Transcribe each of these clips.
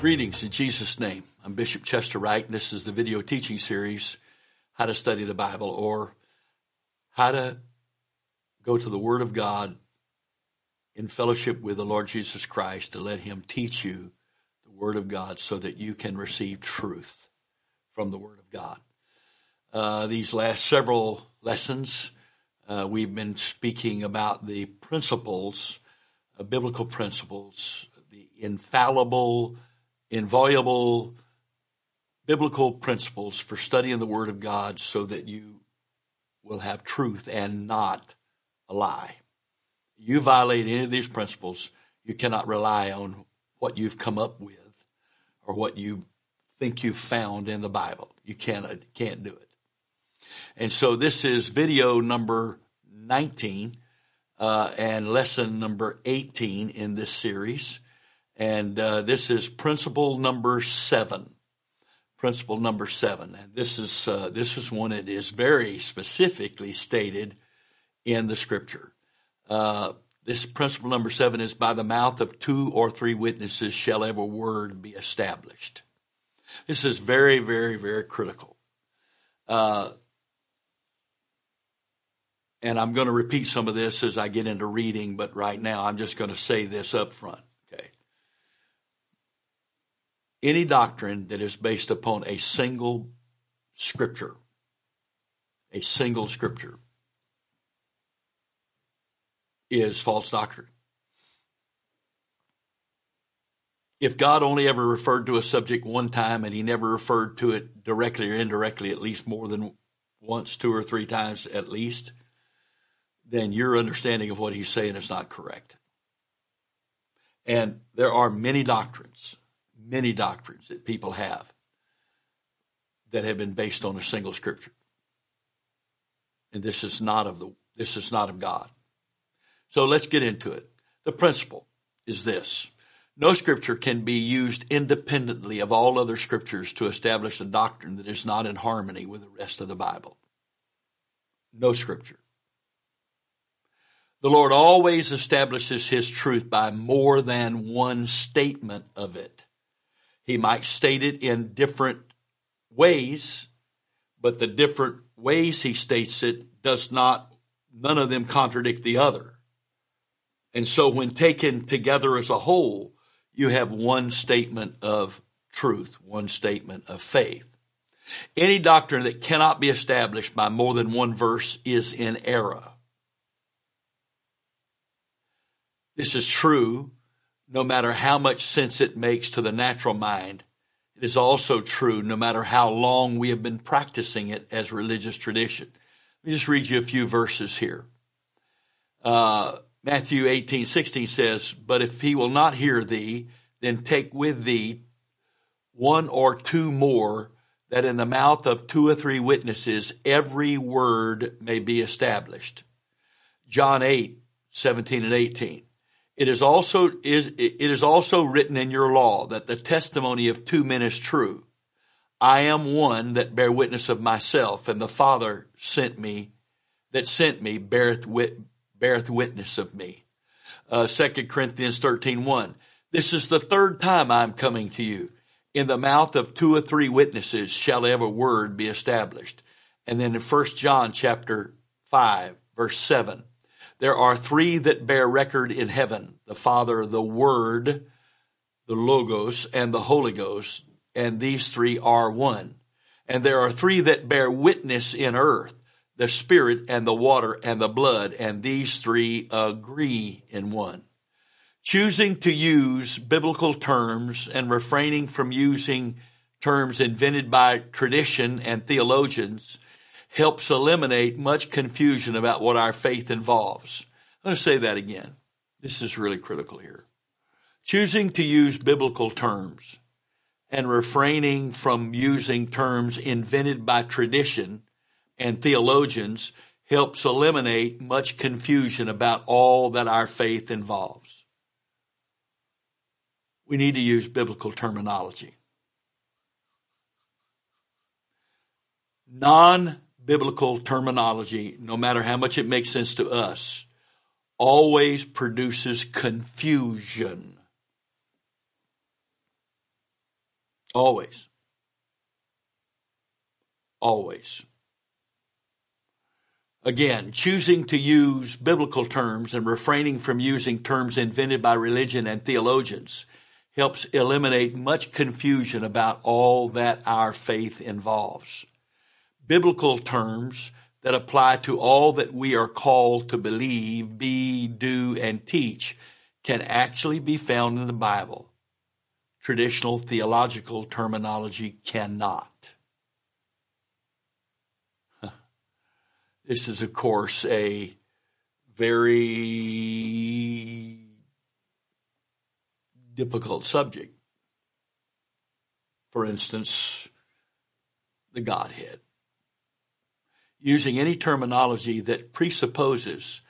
Greetings in Jesus' name. I'm Bishop Chester Wright, and this is the video teaching series, How to Study the Bible, or How to Go to the Word of God in fellowship with the Lord Jesus Christ to let Him teach you the Word of God so that you can receive truth from the Word of God. Uh, these last several lessons, uh, we've been speaking about the principles, uh, biblical principles, the infallible invaluable biblical principles for studying the Word of God so that you will have truth and not a lie. You violate any of these principles, you cannot rely on what you've come up with or what you think you've found in the Bible. You can't, can't do it. And so this is video number 19 uh, and lesson number 18 in this series. And uh, this is principle number seven. Principle number seven. And this is uh, this is one that is very specifically stated in the scripture. Uh, this principle number seven is by the mouth of two or three witnesses shall every word be established. This is very, very, very critical. Uh, and I'm going to repeat some of this as I get into reading, but right now I'm just going to say this up front. Any doctrine that is based upon a single scripture, a single scripture, is false doctrine. If God only ever referred to a subject one time and he never referred to it directly or indirectly at least more than once, two or three times at least, then your understanding of what he's saying is not correct. And there are many doctrines many doctrines that people have that have been based on a single scripture. And this is not of the this is not of God. So let's get into it. The principle is this. No scripture can be used independently of all other scriptures to establish a doctrine that is not in harmony with the rest of the Bible. No scripture. The Lord always establishes His truth by more than one statement of it. He might state it in different ways, but the different ways he states it does not, none of them contradict the other. And so when taken together as a whole, you have one statement of truth, one statement of faith. Any doctrine that cannot be established by more than one verse is in error. This is true no matter how much sense it makes to the natural mind, it is also true no matter how long we have been practicing it as religious tradition. Let me just read you a few verses here. Uh, Matthew 18, 16 says, But if he will not hear thee, then take with thee one or two more, that in the mouth of two or three witnesses every word may be established. John 8, 17 and 18. It is also is it is also written in your law that the testimony of two men is true. I am one that bear witness of myself, and the Father sent me that sent me beareth, wit, beareth witness of me. Uh, 2 Corinthians 13, 1. This is the third time I am coming to you. In the mouth of two or three witnesses shall every word be established. And then in 1 John chapter 5, verse 7. There are three that bear record in heaven the Father, the Word, the Logos, and the Holy Ghost, and these three are one. And there are three that bear witness in earth the Spirit, and the water, and the blood, and these three agree in one. Choosing to use biblical terms and refraining from using terms invented by tradition and theologians helps eliminate much confusion about what our faith involves. I'm going to say that again. This is really critical here. Choosing to use biblical terms and refraining from using terms invented by tradition and theologians helps eliminate much confusion about all that our faith involves. We need to use biblical terminology. Non biblical terminology, no matter how much it makes sense to us, always produces confusion. Always. Always. Again, choosing to use biblical terms and refraining from using terms invented by religion and theologians helps eliminate much confusion about all that our faith involves. Biblical terms that apply to all that we are called to believe, be, do, and teach can actually be found in the Bible. Traditional theological terminology cannot. This is, of course, a very difficult subject. For instance, the Godhead. Using any terminology that presupposes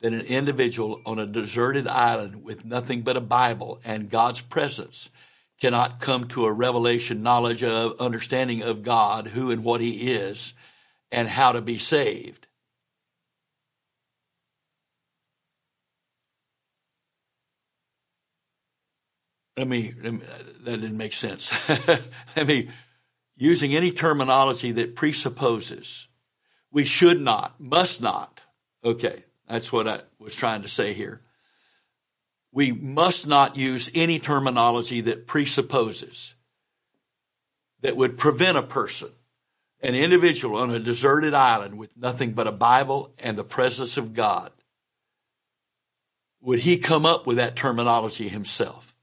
that an individual on a deserted island with nothing but a Bible and God's presence cannot come to a revelation knowledge of understanding of God, who and what he is, and how to be saved. Let me, let me that didn't make sense. let me, using any terminology that presupposes we should not, must not. Okay, that's what I was trying to say here. We must not use any terminology that presupposes that would prevent a person an individual on a deserted island with nothing but a Bible and the presence of God, would he come up with that terminology himself?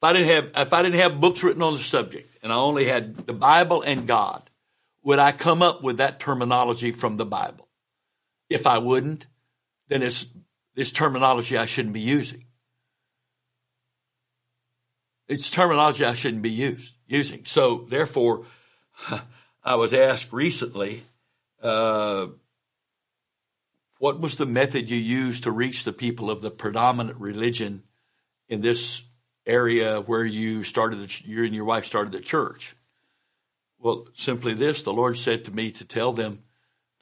If I didn't have, if I didn't have books written on the subject and I only had the Bible and God, would I come up with that terminology from the Bible? If I wouldn't, then it's this terminology I shouldn't be using. It's terminology I shouldn't be used, using. So therefore, I was asked recently, uh, what was the method you used to reach the people of the predominant religion in this area where you started, the, you and your wife started the church? Well, simply this the Lord said to me to tell them,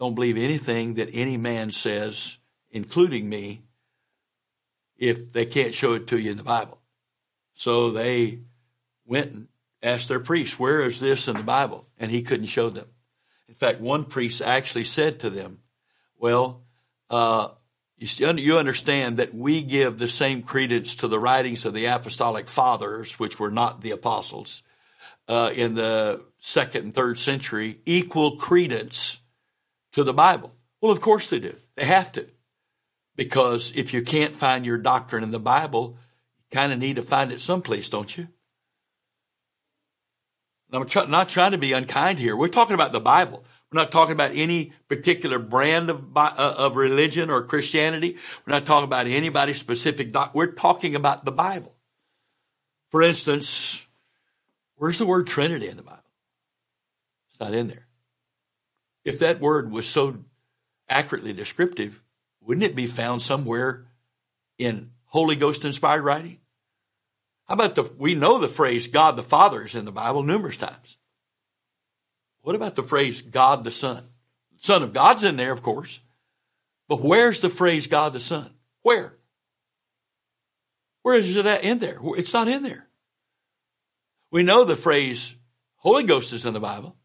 don't believe anything that any man says, including me, if they can't show it to you in the Bible. So they went and asked their priest, Where is this in the Bible? And he couldn't show them. In fact, one priest actually said to them, Well, uh, you understand that we give the same credence to the writings of the apostolic fathers, which were not the apostles, uh, in the second and third century, equal credence to the Bible. Well, of course they do. They have to. Because if you can't find your doctrine in the Bible, you kind of need to find it someplace, don't you? I'm not trying to be unkind here. We're talking about the Bible. We're not talking about any particular brand of, uh, of religion or Christianity. We're not talking about anybody specific. Doc- We're talking about the Bible. For instance, where's the word Trinity in the Bible? It's not in there. If that word was so accurately descriptive, wouldn't it be found somewhere in Holy Ghost inspired writing? How about the, we know the phrase God the Father is in the Bible numerous times. What about the phrase God the Son? Son of God's in there, of course. But where's the phrase God the Son? Where? Where is it in there? It's not in there. We know the phrase Holy Ghost is in the Bible.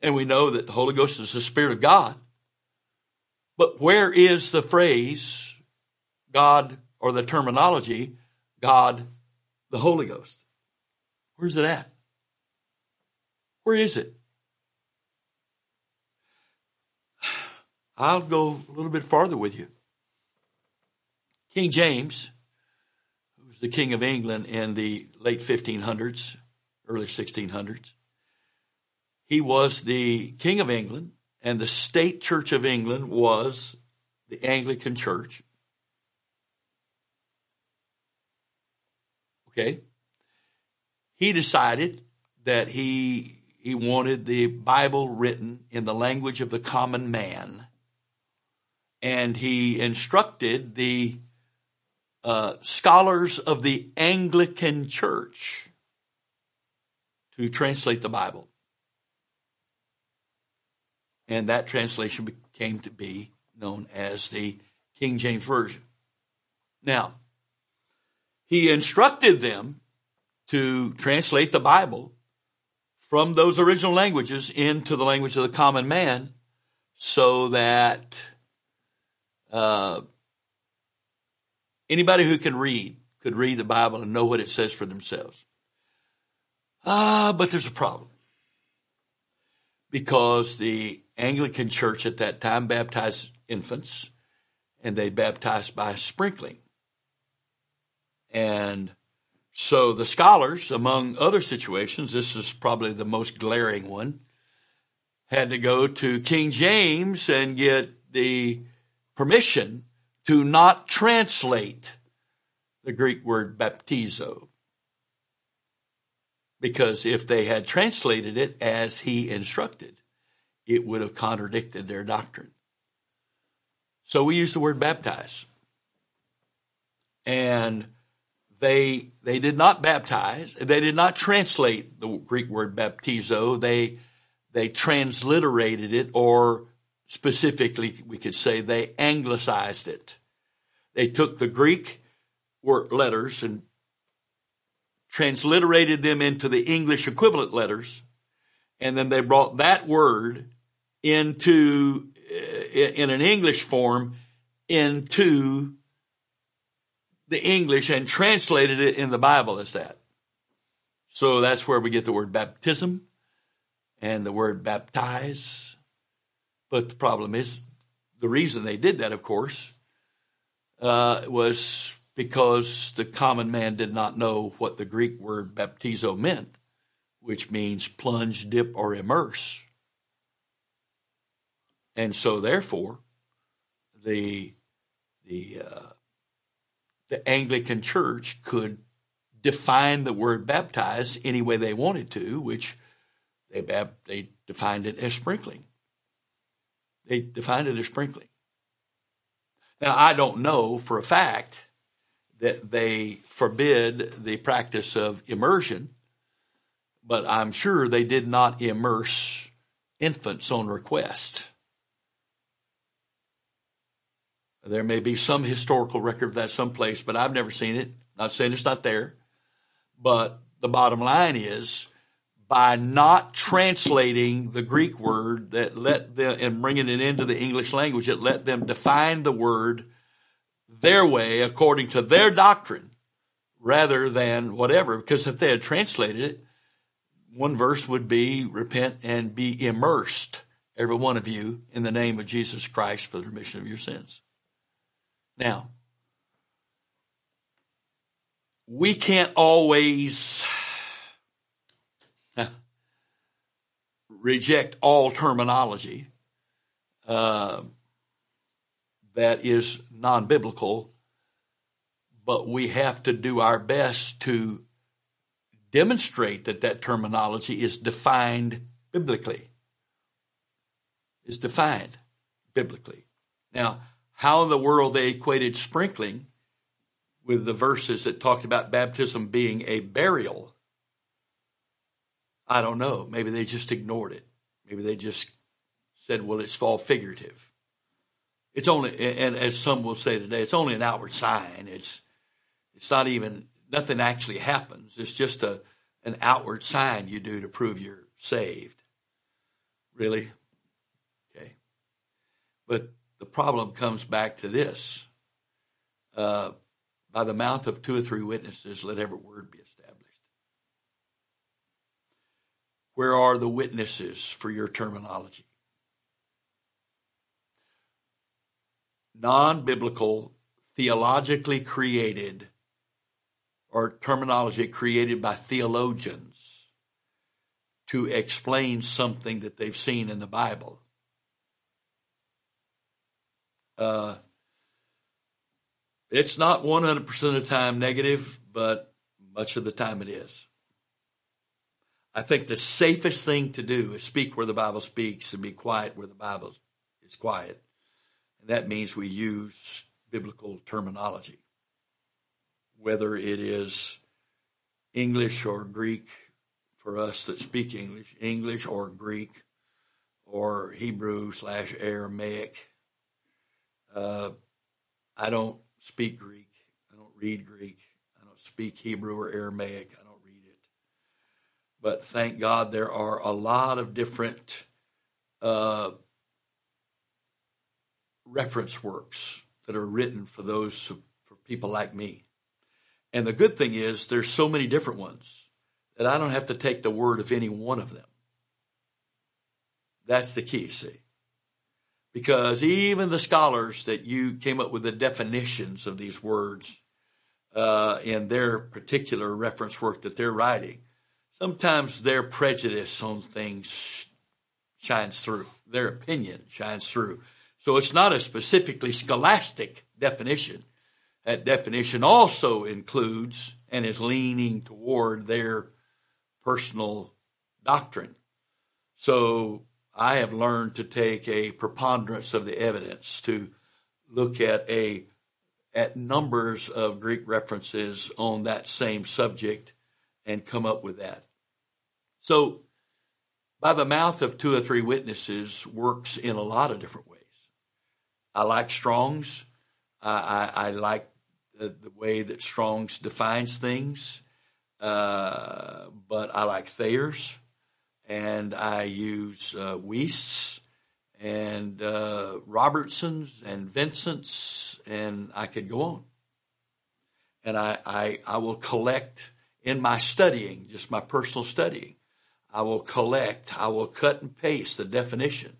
And we know that the Holy Ghost is the Spirit of God. But where is the phrase God or the terminology God, the Holy Ghost. Where's it at? Where is it? I'll go a little bit farther with you. King James, the King of England in the late 1500s, early 1600s, he was the King of England, and the state church of England was the Anglican Church. Okay. He decided that he, he wanted the Bible written in the language of the common man. And he instructed the uh, scholars of the Anglican Church to translate the Bible. And that translation came to be known as the King James Version. Now, he instructed them to translate the Bible from those original languages into the language of the common man so that uh, anybody who can read could read the Bible and know what it says for themselves. Ah, but there's a problem. Because the Anglican Church at that time baptized infants and they baptized by sprinkling. And so the scholars, among other situations, this is probably the most glaring one, had to go to King James and get the permission to not translate the Greek word baptizo. Because if they had translated it as he instructed, it would have contradicted their doctrine. So we use the word baptize. And they they did not baptize. They did not translate the Greek word baptizo. They they transliterated it, or specifically, we could say they anglicized it. They took the Greek word letters and transliterated them into the English equivalent letters, and then they brought that word into uh, in an English form into the English and translated it in the Bible as that. So that's where we get the word baptism and the word baptize. But the problem is, the reason they did that, of course, uh, was because the common man did not know what the Greek word baptizo meant, which means plunge, dip, or immerse. And so, therefore, the the uh, the Anglican Church could define the word baptize any way they wanted to, which they, they defined it as sprinkling. They defined it as sprinkling. Now, I don't know for a fact that they forbid the practice of immersion, but I'm sure they did not immerse infants on request. There may be some historical record of that someplace, but I've never seen it. Not saying it's not there. But the bottom line is by not translating the Greek word that let them and bringing it into the English language, it let them define the word their way according to their doctrine rather than whatever. Because if they had translated it, one verse would be repent and be immersed, every one of you, in the name of Jesus Christ for the remission of your sins. Now, we can't always reject all terminology uh, that is non biblical, but we have to do our best to demonstrate that that terminology is defined biblically. Is defined biblically. Now, how in the world they equated sprinkling with the verses that talked about baptism being a burial, I don't know. Maybe they just ignored it. Maybe they just said, well, it's all figurative. It's only, and as some will say today, it's only an outward sign. It's, it's not even, nothing actually happens. It's just a, an outward sign you do to prove you're saved. Really? Okay. But the problem comes back to this. Uh, by the mouth of two or three witnesses, let every word be established. Where are the witnesses for your terminology? Non biblical, theologically created, or terminology created by theologians to explain something that they've seen in the Bible uh, it's not 100% of the time negative, but much of the time it is. I think the safest thing to do is speak where the Bible speaks and be quiet where the Bible is quiet. And that means we use biblical terminology, whether it is English or Greek for us that speak English, English or Greek or Hebrew slash Aramaic uh, I don't speak Greek. I don't read Greek. I don't speak Hebrew or Aramaic. I don't but thank God there are a lot of different uh, reference works that are written for those for people like me. And the good thing is there's so many different ones that I don't have to take the word of any one of them. That's the key, see. Because even the scholars that you came up with the definitions of these words uh, in their particular reference work that they're writing, sometimes their prejudice on things shines through. Their opinion shines through. So it's not a specifically scholastic definition. That definition also includes and is leaning toward their personal doctrine. So I have learned to take a preponderance of the evidence to look at a at numbers of Greek references on that same subject and come up with that. So by the mouth of two or three witnesses works in a lot of different ways. I like Strong's. I, I, I like the, the, way that Strong's defines things. Uh, but I like Thayer's and I use uh, and uh, Robertson's and Vincent's, and I could go on. And I, I, I will collect in my studying, just my personal studying, I will collect, I will cut and paste the definition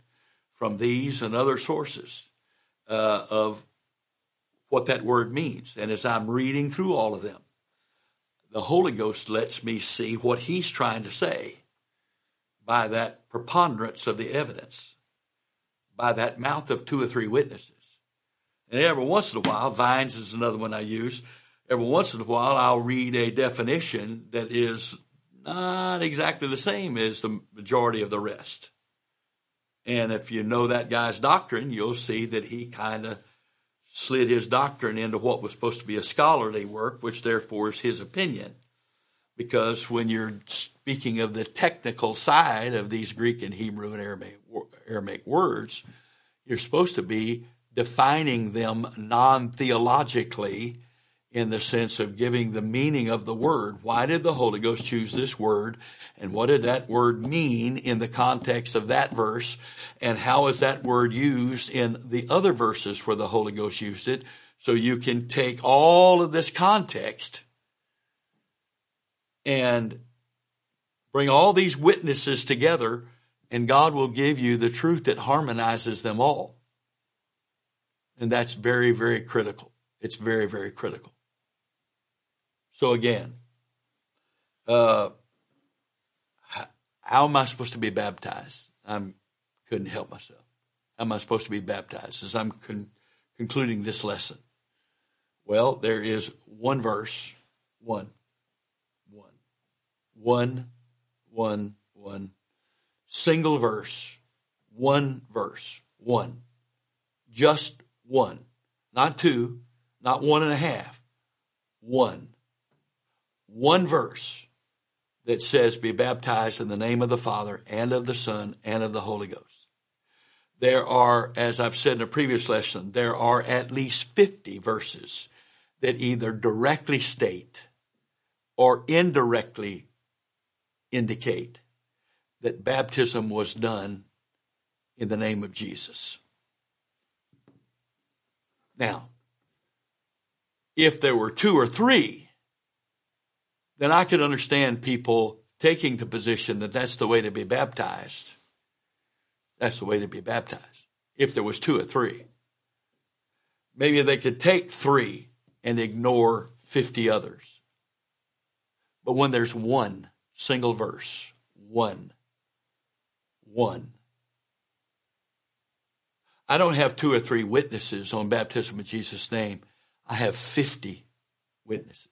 from these and other sources uh, of what that word means. And as I'm reading through all of them, the Holy Ghost lets me see what He's trying to say by that preponderance of the evidence, by that mouth of two or three witnesses. And every once in a while, Vines is another one I use. Every once in a while, I'll read a definition that is not exactly the same as the majority of the rest. And if you know that guy's doctrine, you'll see that he kind of slid his doctrine into what was supposed to be a scholarly work, which therefore is his opinion. Because when you're speaking of the technical side of these Greek and Hebrew and Aramaic, words, you're supposed to be defining them non theologically in the sense of giving the meaning of the word. Why did the Holy Ghost choose this word? And what did that word mean in the context of that verse? And how is that word used in the other verses where the Holy Ghost used it? So you can take all of this context and bring all these witnesses together and God will give you the truth that harmonizes them all. And that's very, very critical. It's very, very critical. So again, uh, how am I supposed to be baptized? I couldn't help myself. How am I supposed to be baptized as I'm con- concluding this lesson? Well, there is one verse, one, one, one, one, one, single verse, one verse, one, just one, not two, not one and a half, one one verse that says, Be baptized in the name of the Father and of the Son and of the Holy Ghost. There are, as I've said in a previous lesson, there are at least 50 verses that either directly state or indirectly indicate that baptism was done in the name of Jesus. Now, if there were two or three then I could understand people taking the position that that's the way to be baptized. That's the way to be baptized. If there was two or three. Maybe they could take three and ignore 50 others. But when there's one single verse, one, one. I don't have two or three witnesses on baptism in Jesus' name. I have 50 witnesses.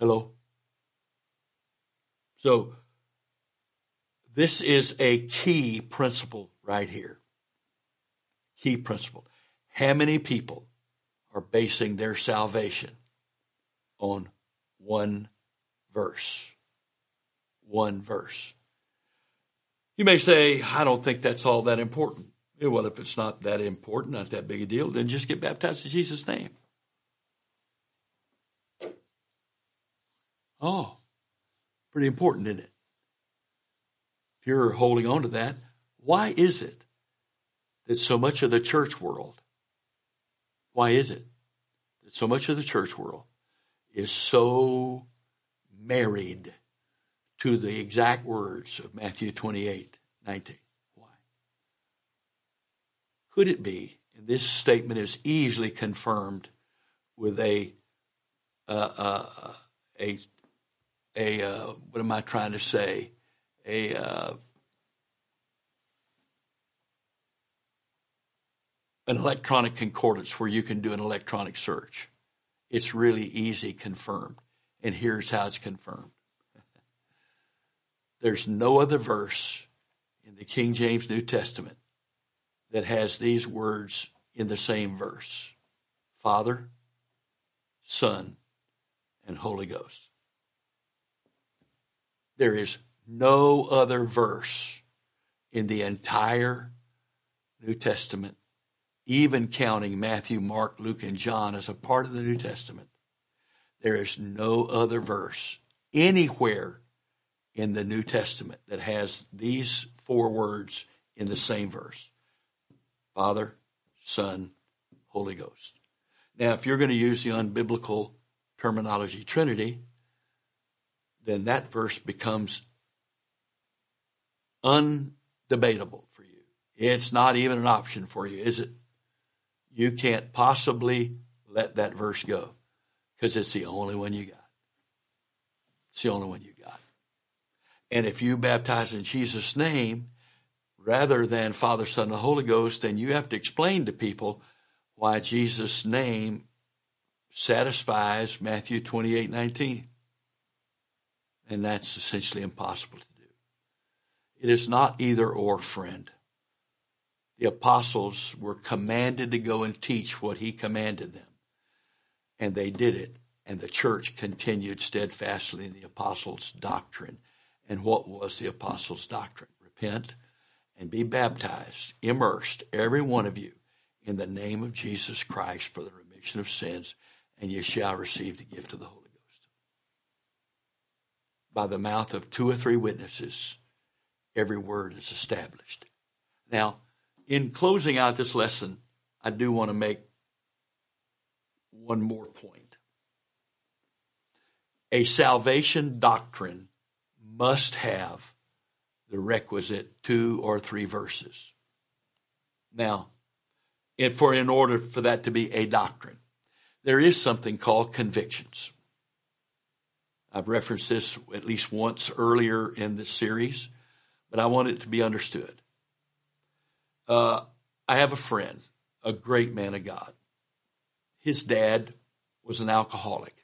Hello? So, this is a key principle right here. Key principle. How many people are basing their salvation on one verse? One verse. You may say, I don't think that's all that important. Well, if it's not that important, not that big a deal, then just get baptized in Jesus' name. Oh, pretty important, isn't it? If you're holding on to that, why is it that so much of the church world, why is it that so much of the church world is so married to the exact words of Matthew 28 19? Why? Could it be, and this statement is easily confirmed with a uh, uh, a a uh, what am I trying to say? A uh, an electronic concordance where you can do an electronic search. It's really easy confirmed. And here's how it's confirmed. There's no other verse in the King James New Testament that has these words in the same verse Father, Son, and Holy Ghost. There is no other verse in the entire New Testament, even counting Matthew, Mark, Luke, and John as a part of the New Testament. There is no other verse anywhere in the New Testament that has these four words in the same verse Father, Son, Holy Ghost. Now, if you're going to use the unbiblical terminology Trinity, then that verse becomes undebatable for you. It's not even an option for you, is it? You can't possibly let that verse go because it's the only one you got. It's the only one you got. And if you baptize in Jesus' name rather than Father, Son, and Holy Ghost, then you have to explain to people why Jesus' name satisfies Matthew 28 19. And that's essentially impossible to do. It is not either or, friend. The apostles were commanded to go and teach what he commanded them. And they did it. And the church continued steadfastly in the apostles' doctrine. And what was the apostles' doctrine? Repent and be baptized, immersed, every one of you, in the name of Jesus Christ for the remission of sins, and you shall receive the gift of the Holy by the mouth of two or three witnesses, every word is established. Now, in closing out this lesson, I do want to make one more point. A salvation doctrine must have the requisite two or three verses. Now, for in order for that to be a doctrine, there is something called convictions. I've referenced this at least once earlier in this series, but I want it to be understood. Uh, I have a friend, a great man of God. His dad was an alcoholic.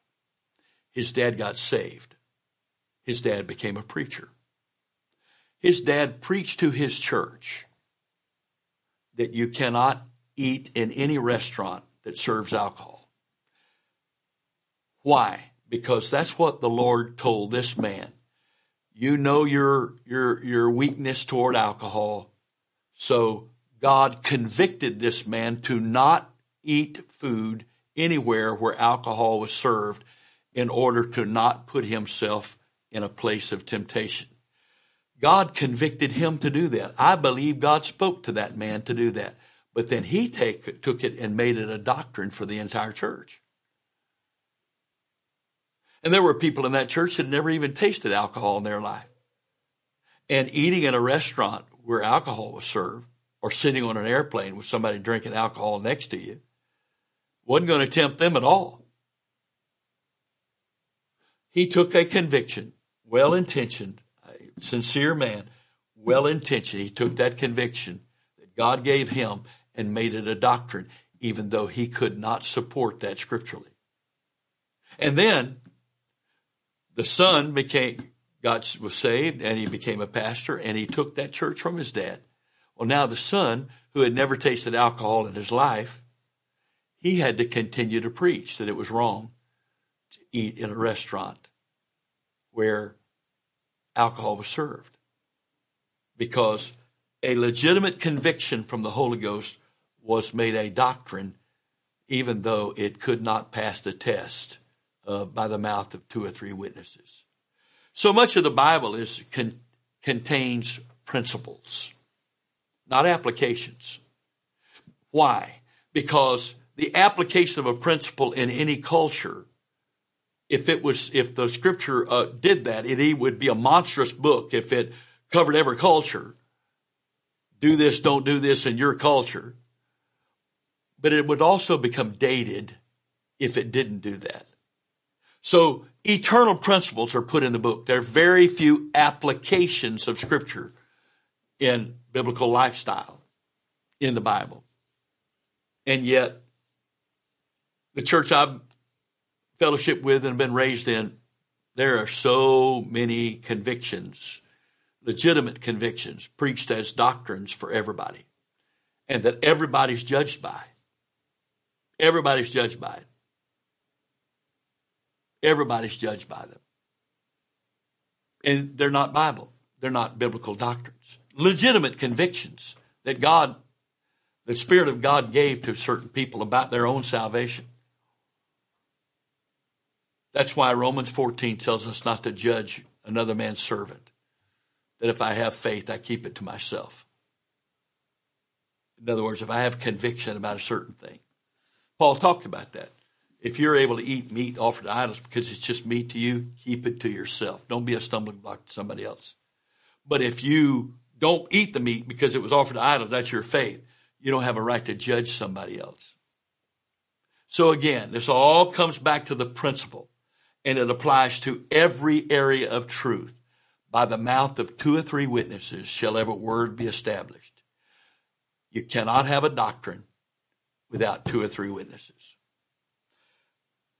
His dad got saved. His dad became a preacher. His dad preached to his church that you cannot eat in any restaurant that serves alcohol. Why? Because that's what the Lord told this man. You know your, your, your weakness toward alcohol. So God convicted this man to not eat food anywhere where alcohol was served in order to not put himself in a place of temptation. God convicted him to do that. I believe God spoke to that man to do that. But then he take, took it and made it a doctrine for the entire church. And there were people in that church that had never even tasted alcohol in their life. And eating in a restaurant where alcohol was served, or sitting on an airplane with somebody drinking alcohol next to you, wasn't going to tempt them at all. He took a conviction, well intentioned, sincere man, well intentioned. He took that conviction that God gave him and made it a doctrine, even though he could not support that scripturally. And then the son became God was saved and he became a pastor and he took that church from his dad. Well, now the son, who had never tasted alcohol in his life, he had to continue to preach that it was wrong to eat in a restaurant where alcohol was served. Because a legitimate conviction from the Holy Ghost was made a doctrine, even though it could not pass the test uh, by the mouth of two or three witnesses. So much of the Bible is con- contains principles, not applications. Why? Because the application of a principle in any culture, if it was, if the scripture uh, did that, it would be a monstrous book if it covered every culture. Do this, don't do this in your culture. But it would also become dated if it didn't do that. So eternal principles are put in the book. There are very few applications of scripture in biblical lifestyle in the Bible. And yet, the church I've fellowship with and been raised in, there are so many convictions, legitimate convictions, preached as doctrines for everybody, and that everybody's judged by. Everybody's judged by it. Everybody's judged by them. And they're not Bible. They're not biblical doctrines. Legitimate convictions that God, the Spirit of God gave to certain people about their own salvation. That's why Romans 14 tells us not to judge another man's servant. That if I have faith, I keep it to myself. In other words, if I have conviction about a certain thing. Paul talked about that. If you're able to eat meat offered to idols because it's just meat to you, keep it to yourself. Don't be a stumbling block to somebody else. But if you don't eat the meat because it was offered to idols, that's your faith. You don't have a right to judge somebody else. So again, this all comes back to the principle, and it applies to every area of truth. By the mouth of two or three witnesses shall every word be established. You cannot have a doctrine without two or three witnesses.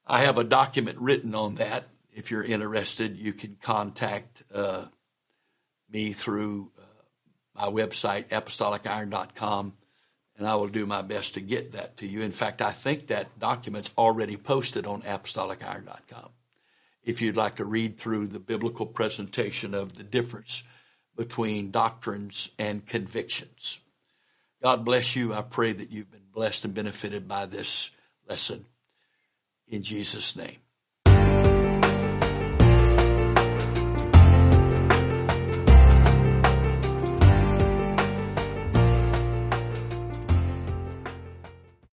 I have a document written on that. If you're interested, you can contact uh, me through uh, my website, apostoliciron.com, and I will do my best to get that to you. In fact, I think that document's already posted on apostoliciron.com. If you'd like to read through the biblical presentation of the difference between doctrines and convictions. God bless you. I pray that you've been blessed and benefited by this lesson in Jesus' name.